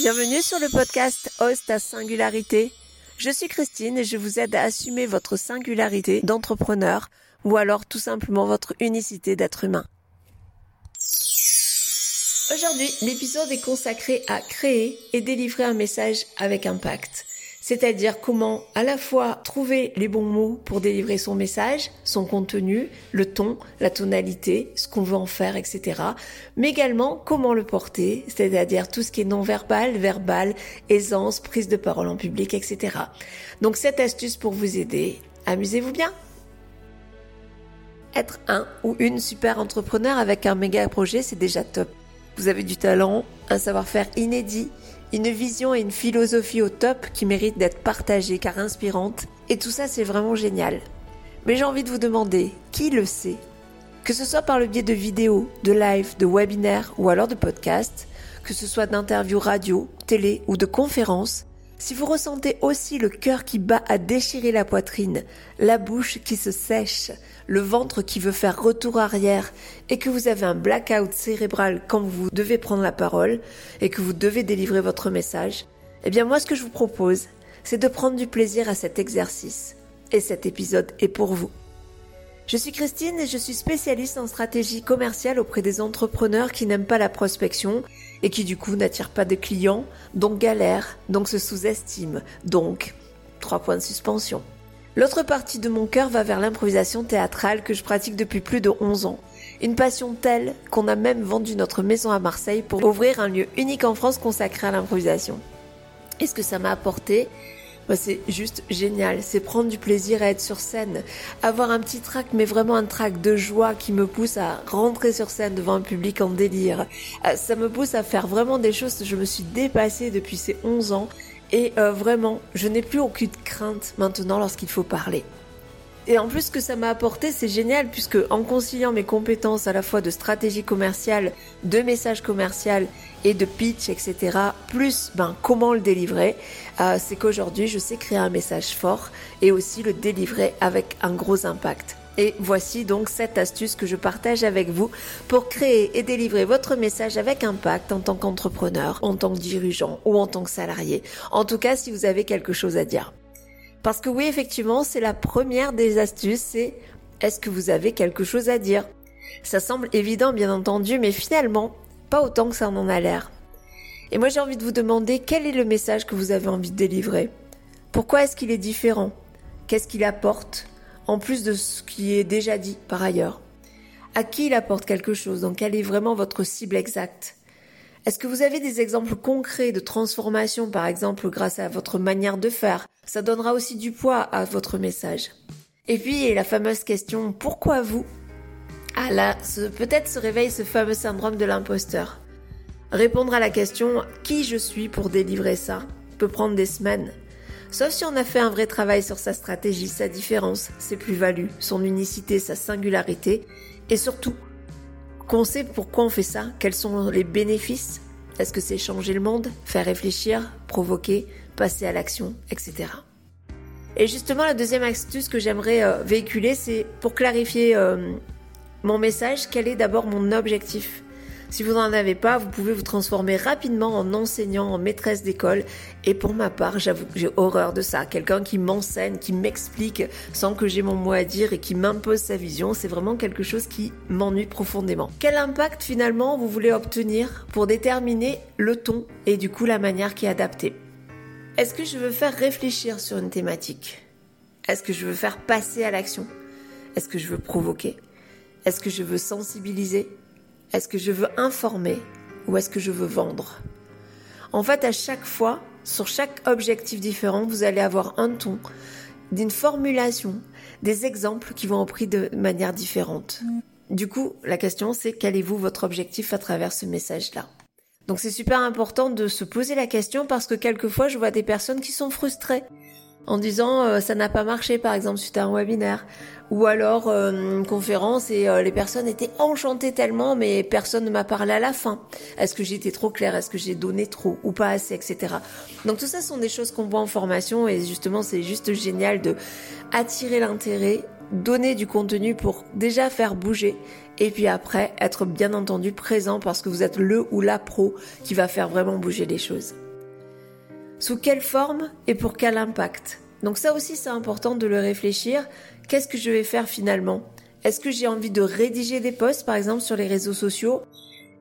Bienvenue sur le podcast Host à Singularité. Je suis Christine et je vous aide à assumer votre singularité d'entrepreneur ou alors tout simplement votre unicité d'être humain. Aujourd'hui, l'épisode est consacré à créer et délivrer un message avec impact c'est-à-dire comment à la fois trouver les bons mots pour délivrer son message, son contenu, le ton, la tonalité, ce qu'on veut en faire, etc. Mais également comment le porter, c'est-à-dire tout ce qui est non-verbal, verbal, aisance, prise de parole en public, etc. Donc cette astuce pour vous aider, amusez-vous bien être un ou une super entrepreneur avec un méga projet, c'est déjà top. Vous avez du talent, un savoir-faire inédit, une vision et une philosophie au top qui méritent d'être partagées car inspirantes. Et tout ça, c'est vraiment génial. Mais j'ai envie de vous demander, qui le sait? Que ce soit par le biais de vidéos, de live, de webinaires ou alors de podcasts, que ce soit d'interviews radio, télé ou de conférences, si vous ressentez aussi le cœur qui bat à déchirer la poitrine, la bouche qui se sèche, le ventre qui veut faire retour arrière et que vous avez un blackout cérébral quand vous devez prendre la parole et que vous devez délivrer votre message, eh bien moi ce que je vous propose, c'est de prendre du plaisir à cet exercice. Et cet épisode est pour vous. Je suis Christine et je suis spécialiste en stratégie commerciale auprès des entrepreneurs qui n'aiment pas la prospection et qui du coup n'attirent pas de clients, donc galèrent, donc se sous-estiment, donc trois points de suspension. L'autre partie de mon cœur va vers l'improvisation théâtrale que je pratique depuis plus de 11 ans. Une passion telle qu'on a même vendu notre maison à Marseille pour ouvrir un lieu unique en France consacré à l'improvisation. Et ce que ça m'a apporté, c'est juste génial. C'est prendre du plaisir à être sur scène, avoir un petit trac, mais vraiment un trac de joie qui me pousse à rentrer sur scène devant un public en délire. Euh, ça me pousse à faire vraiment des choses. Je me suis dépassée depuis ces 11 ans et euh, vraiment, je n'ai plus aucune crainte maintenant lorsqu'il faut parler. Et en plus, ce que ça m'a apporté, c'est génial puisque en conciliant mes compétences à la fois de stratégie commerciale, de message commercial et de pitch, etc., plus ben, comment le délivrer, euh, c'est qu'aujourd'hui, je sais créer un message fort et aussi le délivrer avec un gros impact. Et voici donc cette astuce que je partage avec vous pour créer et délivrer votre message avec impact en tant qu'entrepreneur, en tant que dirigeant ou en tant que salarié. En tout cas, si vous avez quelque chose à dire. Parce que oui, effectivement, c'est la première des astuces, c'est est-ce que vous avez quelque chose à dire? Ça semble évident, bien entendu, mais finalement, pas autant que ça en a l'air. Et moi, j'ai envie de vous demander quel est le message que vous avez envie de délivrer? Pourquoi est-ce qu'il est différent? Qu'est-ce qu'il apporte? En plus de ce qui est déjà dit par ailleurs. À qui il apporte quelque chose? Donc, quelle est vraiment votre cible exacte? Est-ce que vous avez des exemples concrets de transformation, par exemple, grâce à votre manière de faire? Ça donnera aussi du poids à votre message. Et puis, la fameuse question, pourquoi vous? Ah là, peut-être se réveille ce fameux syndrome de l'imposteur. Répondre à la question, qui je suis pour délivrer ça peut prendre des semaines. Sauf si on a fait un vrai travail sur sa stratégie, sa différence, ses plus-values, son unicité, sa singularité, et surtout qu'on sait pourquoi on fait ça, quels sont les bénéfices, est-ce que c'est changer le monde, faire réfléchir, provoquer, passer à l'action, etc. Et justement, la deuxième astuce que j'aimerais euh, véhiculer, c'est pour clarifier euh, mon message, quel est d'abord mon objectif? Si vous n'en avez pas, vous pouvez vous transformer rapidement en enseignant, en maîtresse d'école. Et pour ma part, j'avoue que j'ai horreur de ça. Quelqu'un qui m'enseigne, qui m'explique sans que j'ai mon mot à dire et qui m'impose sa vision, c'est vraiment quelque chose qui m'ennuie profondément. Quel impact finalement vous voulez obtenir pour déterminer le ton et du coup la manière qui est adaptée? Est-ce que je veux faire réfléchir sur une thématique? Est-ce que je veux faire passer à l'action? Est-ce que je veux provoquer? Est-ce que je veux sensibiliser? Est-ce que je veux informer? Ou est-ce que je veux vendre? En fait, à chaque fois, sur chaque objectif différent, vous allez avoir un ton, d'une formulation, des exemples qui vont être pris de manière différente. Du coup, la question c'est quel est vous votre objectif à travers ce message-là? Donc c'est super important de se poser la question parce que quelquefois je vois des personnes qui sont frustrées en disant euh, ça n'a pas marché par exemple suite à un webinaire ou alors euh, une conférence et euh, les personnes étaient enchantées tellement mais personne ne m'a parlé à la fin. Est-ce que été trop claire? Est-ce que j'ai donné trop ou pas assez etc. Donc tout ça sont des choses qu'on voit en formation et justement c'est juste génial de attirer l'intérêt, donner du contenu pour déjà faire bouger et puis après être bien entendu présent parce que vous êtes le ou la pro qui va faire vraiment bouger les choses. Sous quelle forme et pour quel impact Donc ça aussi c'est important de le réfléchir. Qu'est-ce que je vais faire finalement? Est-ce que j'ai envie de rédiger des posts par exemple sur les réseaux sociaux?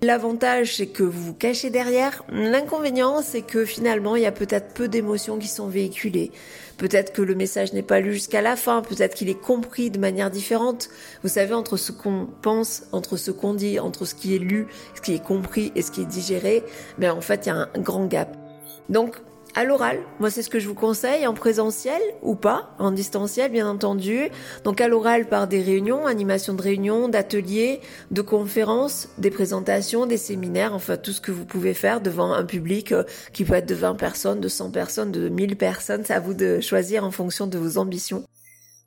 L'avantage, c'est que vous vous cachez derrière. L'inconvénient, c'est que finalement, il y a peut-être peu d'émotions qui sont véhiculées. Peut-être que le message n'est pas lu jusqu'à la fin, peut-être qu'il est compris de manière différente. Vous savez, entre ce qu'on pense, entre ce qu'on dit, entre ce qui est lu, ce qui est compris et ce qui est digéré, ben en fait, il y a un grand gap. Donc, à l'oral. Moi, c'est ce que je vous conseille en présentiel ou pas, en distanciel, bien entendu. Donc, à l'oral par des réunions, animation de réunions, d'ateliers, de conférences, des présentations, des séminaires, enfin, tout ce que vous pouvez faire devant un public euh, qui peut être de 20 personnes, de 100 personnes, de 1000 personnes. C'est à vous de choisir en fonction de vos ambitions.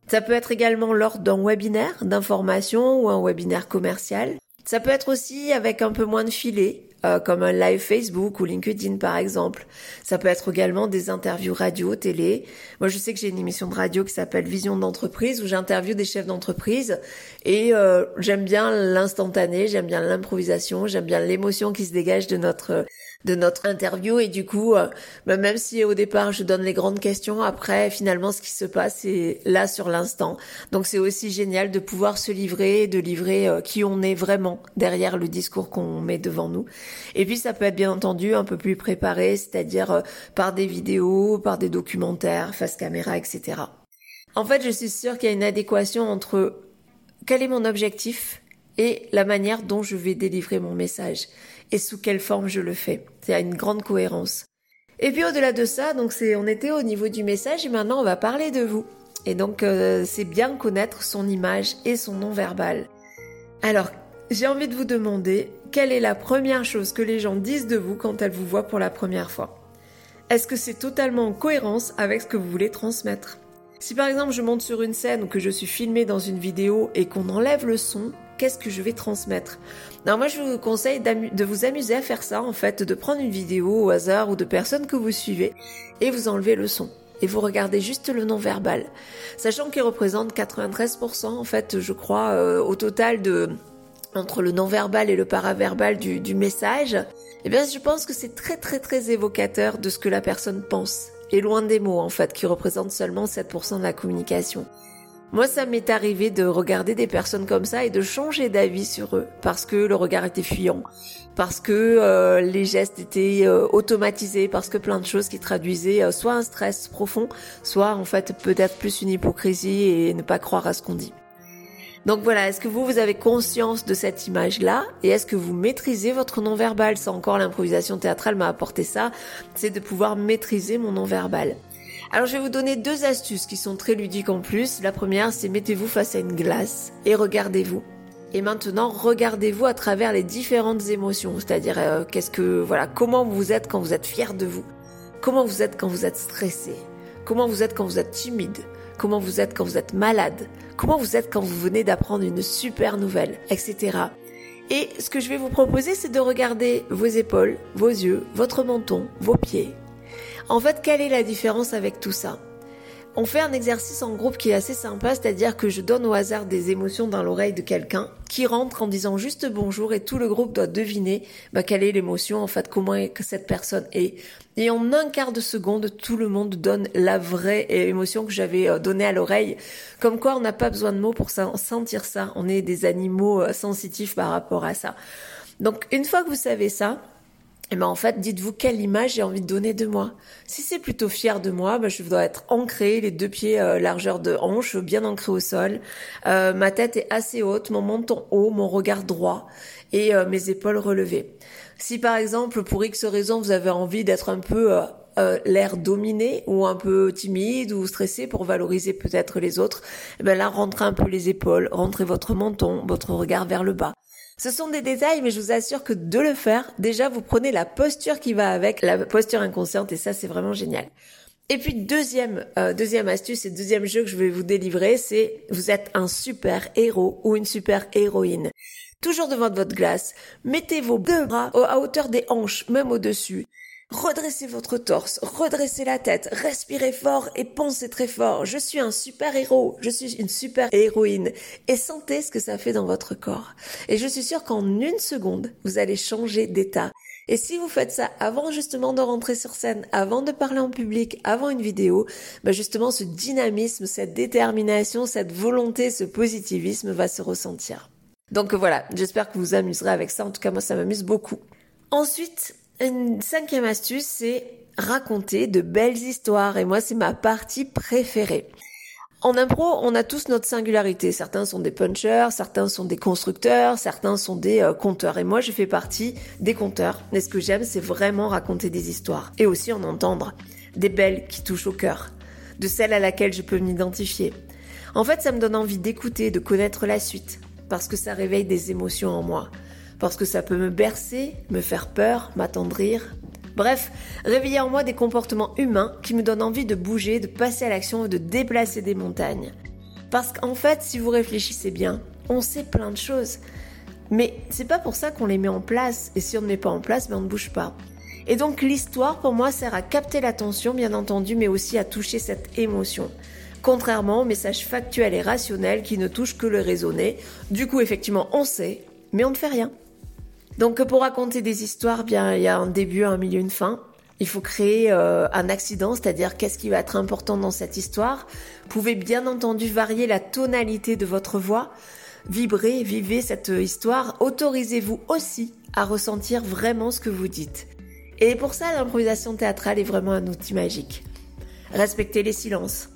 Ça peut être également lors d'un webinaire d'information ou un webinaire commercial. Ça peut être aussi avec un peu moins de filet, euh, comme un live Facebook ou LinkedIn par exemple. Ça peut être également des interviews radio, télé. Moi je sais que j'ai une émission de radio qui s'appelle Vision d'entreprise où j'interviewe des chefs d'entreprise et euh, j'aime bien l'instantané, j'aime bien l'improvisation, j'aime bien l'émotion qui se dégage de notre de notre interview et du coup euh, bah, même si au départ je donne les grandes questions après finalement ce qui se passe c'est là sur l'instant. Donc c'est aussi génial de pouvoir se livrer de livrer euh, qui on est vraiment derrière le discours qu'on met devant nous. Et puis ça peut être bien entendu un peu plus préparé c'est-à-dire euh, par des vidéos par des documentaires face caméra etc en fait je suis sûre qu'il y a une adéquation entre quel est mon objectif et la manière dont je vais délivrer mon message et sous quelle forme je le fais. C'est une grande cohérence. Et puis au-delà de ça, donc on était au niveau du message et maintenant on va parler de vous. Et donc euh, c'est bien connaître son image et son nom verbal. Alors, j'ai envie de vous demander quelle est la première chose que les gens disent de vous quand elles vous voient pour la première fois? Est-ce que c'est totalement en cohérence avec ce que vous voulez transmettre? Si par exemple je monte sur une scène ou que je suis filmé dans une vidéo et qu'on enlève le son, qu'est-ce que je vais transmettre Non, moi je vous conseille de vous amuser à faire ça en fait, de prendre une vidéo au hasard ou de personnes que vous suivez et vous enlevez le son et vous regardez juste le non-verbal, sachant qu'il représente 93% en fait, je crois, euh, au total de entre le non-verbal et le paraverbal du, du message. Eh bien, je pense que c'est très très très évocateur de ce que la personne pense et loin des mots en fait, qui représentent seulement 7% de la communication. Moi, ça m'est arrivé de regarder des personnes comme ça et de changer d'avis sur eux parce que le regard était fuyant, parce que euh, les gestes étaient euh, automatisés, parce que plein de choses qui traduisaient euh, soit un stress profond, soit en fait peut-être plus une hypocrisie et ne pas croire à ce qu'on dit. Donc voilà, est-ce que vous, vous avez conscience de cette image-là et est-ce que vous maîtrisez votre non-verbal? C'est encore l'improvisation théâtrale m'a apporté ça, c'est de pouvoir maîtriser mon non-verbal. Alors je vais vous donner deux astuces qui sont très ludiques en plus. La première, c'est mettez-vous face à une glace et regardez-vous. Et maintenant, regardez-vous à travers les différentes émotions, c'est-à-dire euh, qu'est-ce que voilà, comment vous êtes quand vous êtes fier de vous, comment vous êtes quand vous êtes stressé, comment vous êtes quand vous êtes timide, comment vous êtes quand vous êtes malade, comment vous êtes quand vous venez d'apprendre une super nouvelle, etc. Et ce que je vais vous proposer, c'est de regarder vos épaules, vos yeux, votre menton, vos pieds, en fait, quelle est la différence avec tout ça? On fait un exercice en groupe qui est assez sympa, c'est-à-dire que je donne au hasard des émotions dans l'oreille de quelqu'un qui rentre en disant juste bonjour et tout le groupe doit deviner bah, quelle est l'émotion, en fait, comment que cette personne est. Et en un quart de seconde, tout le monde donne la vraie émotion que j'avais euh, donnée à l'oreille. Comme quoi, on n'a pas besoin de mots pour sentir ça. On est des animaux euh, sensitifs par rapport à ça. Donc, une fois que vous savez ça, et eh ben en fait, dites-vous quelle image j'ai envie de donner de moi. Si c'est plutôt fier de moi, ben je dois être ancré, les deux pieds euh, largeur de hanche, bien ancré au sol. Euh, ma tête est assez haute, mon menton haut, mon regard droit et euh, mes épaules relevées. Si par exemple, pour X raison, vous avez envie d'être un peu l'air dominé ou un peu timide ou stressé pour valoriser peut-être les autres, eh ben là, rentrez un peu les épaules, rentrez votre menton, votre regard vers le bas. Ce sont des détails, mais je vous assure que de le faire, déjà vous prenez la posture qui va avec, la posture inconsciente, et ça c'est vraiment génial. Et puis deuxième euh, deuxième astuce et deuxième jeu que je vais vous délivrer, c'est vous êtes un super héros ou une super héroïne. Toujours devant votre glace, mettez vos deux bras à hauteur des hanches, même au-dessus. Redressez votre torse, redressez la tête, respirez fort et pensez très fort. Je suis un super héros, je suis une super héroïne. Et sentez ce que ça fait dans votre corps. Et je suis sûre qu'en une seconde, vous allez changer d'état. Et si vous faites ça avant justement de rentrer sur scène, avant de parler en public, avant une vidéo, bah justement ce dynamisme, cette détermination, cette volonté, ce positivisme va se ressentir. Donc voilà, j'espère que vous vous amuserez avec ça. En tout cas, moi, ça m'amuse beaucoup. Ensuite, une cinquième astuce, c'est raconter de belles histoires. Et moi, c'est ma partie préférée. En impro, on a tous notre singularité. Certains sont des punchers, certains sont des constructeurs, certains sont des euh, conteurs. Et moi, je fais partie des conteurs. Mais ce que j'aime, c'est vraiment raconter des histoires. Et aussi en entendre. Des belles qui touchent au cœur. De celles à laquelle je peux m'identifier. En fait, ça me donne envie d'écouter, de connaître la suite. Parce que ça réveille des émotions en moi. Parce que ça peut me bercer, me faire peur, m'attendrir, Bref, réveiller en moi des comportements humains qui me donnent envie de bouger, de passer à l'action et de déplacer des montagnes. Parce qu'en fait, si vous réfléchissez bien, on sait plein de choses. Mais c'est pas pour ça qu'on les met en place. Et si on ne met pas en place, ben on ne bouge pas. Et donc l'histoire pour moi sert à capter l'attention, bien entendu, mais aussi à toucher cette émotion. Contrairement au message factuel et rationnel qui ne touche que le raisonné. Du coup, effectivement, on sait, mais on ne fait rien. Donc pour raconter des histoires, bien il y a un début, un milieu, une fin. Il faut créer euh, un accident, c'est-à-dire qu'est-ce qui va être important dans cette histoire. Vous pouvez bien entendu varier la tonalité de votre voix, vibrer, vivez cette histoire. Autorisez-vous aussi à ressentir vraiment ce que vous dites. Et pour ça, l'improvisation théâtrale est vraiment un outil magique. Respectez les silences.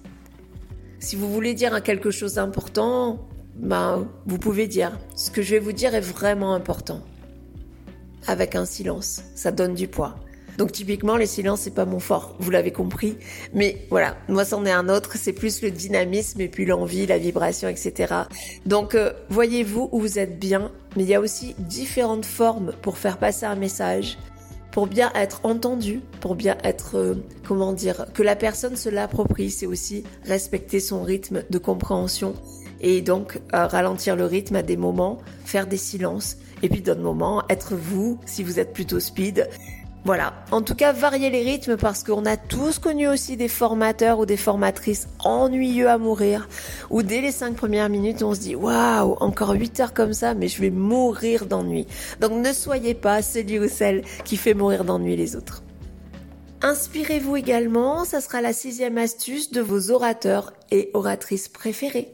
Si vous voulez dire quelque chose d'important, ben, vous pouvez dire. Ce que je vais vous dire est vraiment important avec un silence. Ça donne du poids. Donc typiquement les silences c'est pas mon fort, vous l'avez compris. Mais voilà, moi c'en est un autre, c'est plus le dynamisme et puis l'envie, la vibration, etc. Donc euh, voyez-vous où vous êtes bien, mais il y a aussi différentes formes pour faire passer un message, pour bien être entendu, pour bien être, euh, comment dire, que la personne se l'approprie. C'est aussi respecter son rythme de compréhension et donc euh, ralentir le rythme à des moments, faire des silences et puis d'autres moments être vous si vous êtes plutôt speed. Voilà. En tout cas, varier les rythmes parce qu'on a tous connu aussi des formateurs ou des formatrices ennuyeux à mourir où dès les cinq premières minutes, on se dit waouh, encore 8 heures comme ça, mais je vais mourir d'ennui. Donc ne soyez pas celui ou celle qui fait mourir d'ennui les autres. Inspirez-vous également, ça sera la sixième astuce de vos orateurs et oratrices préférés.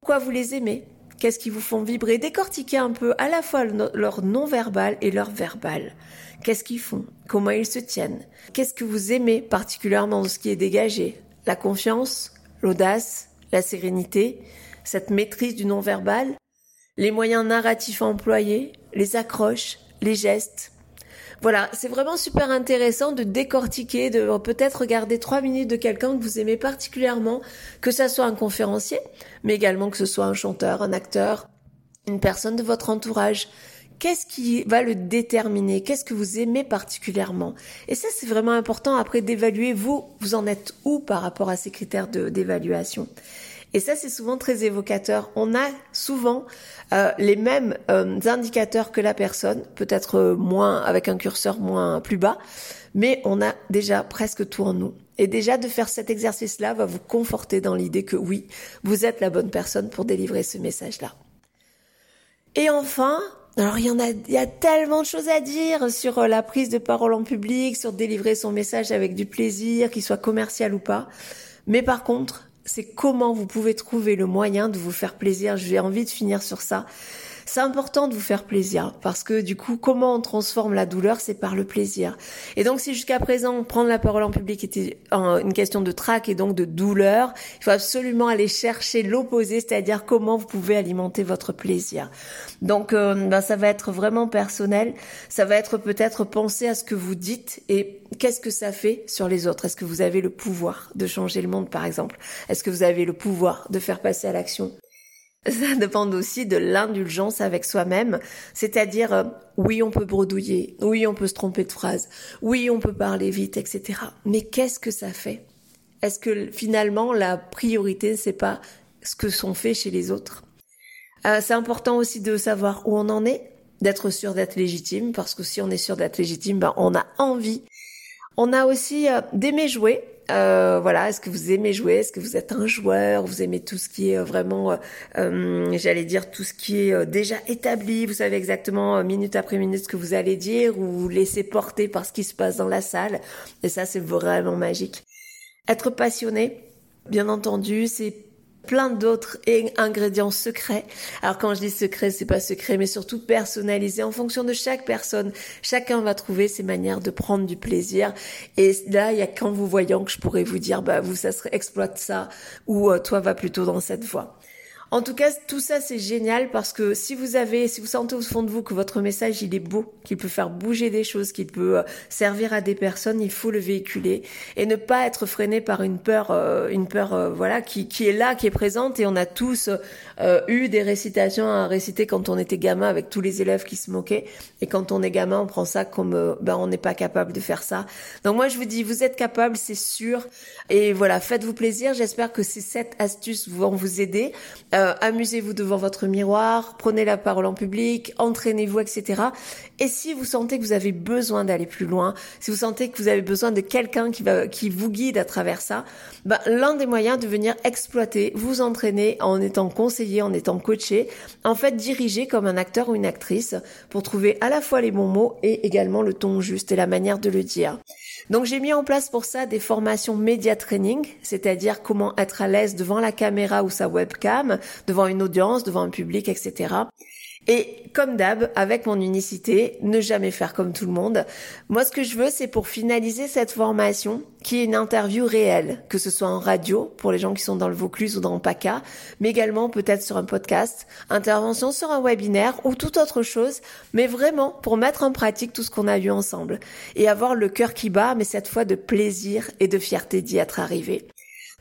Pourquoi vous les aimez? Qu'est-ce qui vous font vibrer? Décortiquez un peu à la fois leur non-verbal et leur verbal. Qu'est-ce qu'ils font? Comment ils se tiennent? Qu'est-ce que vous aimez particulièrement de ce qui est dégagé? La confiance, l'audace, la sérénité, cette maîtrise du non-verbal, les moyens narratifs employés, les accroches, les gestes, voilà, c'est vraiment super intéressant de décortiquer, de peut-être regarder trois minutes de quelqu'un que vous aimez particulièrement, que ça soit un conférencier, mais également que ce soit un chanteur, un acteur, une personne de votre entourage. Qu'est-ce qui va le déterminer? Qu'est-ce que vous aimez particulièrement? Et ça, c'est vraiment important après d'évaluer vous, vous en êtes où par rapport à ces critères d'évaluation? Et ça, c'est souvent très évocateur. On a souvent euh, les mêmes euh, indicateurs que la personne, peut-être euh, moins avec un curseur moins plus bas, mais on a déjà presque tout en nous. Et déjà de faire cet exercice-là va vous conforter dans l'idée que oui, vous êtes la bonne personne pour délivrer ce message-là. Et enfin, alors il y en a, il y a tellement de choses à dire sur la prise de parole en public, sur délivrer son message avec du plaisir, qu'il soit commercial ou pas. Mais par contre, c'est comment vous pouvez trouver le moyen de vous faire plaisir. J'ai envie de finir sur ça. C'est important de vous faire plaisir parce que du coup, comment on transforme la douleur, c'est par le plaisir. Et donc, si jusqu'à présent prendre la parole en public était une question de trac et donc de douleur, il faut absolument aller chercher l'opposé, c'est-à-dire comment vous pouvez alimenter votre plaisir. Donc, euh, ben, ça va être vraiment personnel. Ça va être peut-être penser à ce que vous dites et qu'est-ce que ça fait sur les autres. Est-ce que vous avez le pouvoir de changer le monde, par exemple? Est-ce que vous avez le pouvoir de faire passer à l'action? Ça dépend aussi de l'indulgence avec soi-même, c'est-à-dire euh, oui on peut bredouiller, oui on peut se tromper de phrase, oui on peut parler vite, etc. Mais qu'est-ce que ça fait? Est-ce que finalement la priorité c'est pas ce que sont faits chez les autres? Euh, C'est important aussi de savoir où on en est, d'être sûr d'être légitime, parce que si on est sûr d'être légitime, ben on a envie. On a aussi euh, d'aimer jouer, euh, voilà, est-ce que vous aimez jouer? Est-ce que vous êtes un joueur? Vous aimez tout ce qui est vraiment, j'allais dire, tout ce qui est déjà établi? Vous savez exactement minute après minute ce que vous allez dire ou vous laissez porter par ce qui se passe dans la salle? Et ça, c'est vraiment magique. Être passionné, bien entendu, c'est plein d'autres ingrédients secrets. Alors quand je dis secret, c'est pas secret, mais surtout personnalisé en fonction de chaque personne. Chacun va trouver ses manières de prendre du plaisir. Et là, il y a qu'en vous voyant que je pourrais vous dire, bah vous, ça serait exploite ça, ou euh, toi va plutôt dans cette voie. En tout cas, tout ça c'est génial parce que si vous avez, si vous sentez au fond de vous que votre message il est beau, qu'il peut faire bouger des choses, qu'il peut euh, servir à des personnes, il faut le véhiculer et ne pas être freiné par une peur, euh, une peur euh, voilà qui, qui est là, qui est présente et on a tous eu des récitations à réciter quand on était gamin avec tous les élèves qui se moquaient et quand on est gamin on prend ça comme ben on n'est pas capable de faire ça. Donc moi je vous dis vous êtes capable, c'est sûr et voilà faites-vous plaisir. J'espère que ces sept astuces vont vous aider. Amusez-vous devant votre miroir, prenez la parole en public, entraînez-vous, etc. Et si vous sentez que vous avez besoin d'aller plus loin, si vous sentez que vous avez besoin de quelqu'un qui va, qui vous guide à travers ça, ben, l'un des moyens de venir exploiter, vous entraîner en étant conseillé, en étant coaché, en fait diriger comme un acteur ou une actrice pour trouver à la fois les bons mots et également le ton juste et la manière de le dire. Donc j'ai mis en place pour ça des formations média training, c'est-à-dire comment être à l'aise devant la caméra ou sa webcam, devant une audience, devant un public, etc. Et comme d'hab, avec mon unicité, ne jamais faire comme tout le monde. Moi, ce que je veux, c'est pour finaliser cette formation, qui est une interview réelle, que ce soit en radio, pour les gens qui sont dans le Vaucluse ou dans le PACA, mais également peut-être sur un podcast, intervention sur un webinaire ou toute autre chose, mais vraiment pour mettre en pratique tout ce qu'on a vu ensemble et avoir le cœur qui bat, mais cette fois de plaisir et de fierté d'y être arrivé.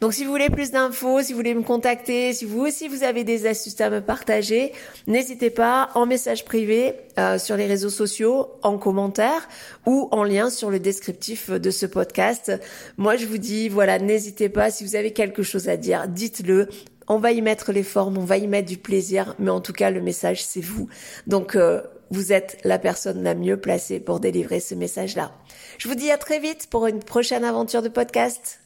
Donc si vous voulez plus d'infos, si vous voulez me contacter, si vous aussi vous avez des astuces à me partager, n'hésitez pas en message privé euh, sur les réseaux sociaux, en commentaire ou en lien sur le descriptif de ce podcast. Moi je vous dis voilà, n'hésitez pas si vous avez quelque chose à dire, dites-le. On va y mettre les formes, on va y mettre du plaisir, mais en tout cas le message c'est vous. Donc euh, vous êtes la personne la mieux placée pour délivrer ce message-là. Je vous dis à très vite pour une prochaine aventure de podcast.